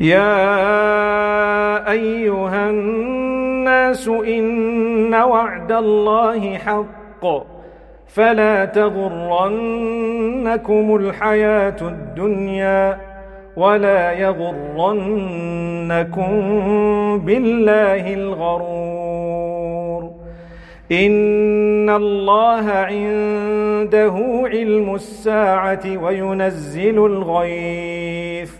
يا أيها الناس إن وعد الله حق فلا تغرنكم الحياة الدنيا ولا يغرنكم بالله الغرور إن الله عنده علم الساعة وينزل الغيث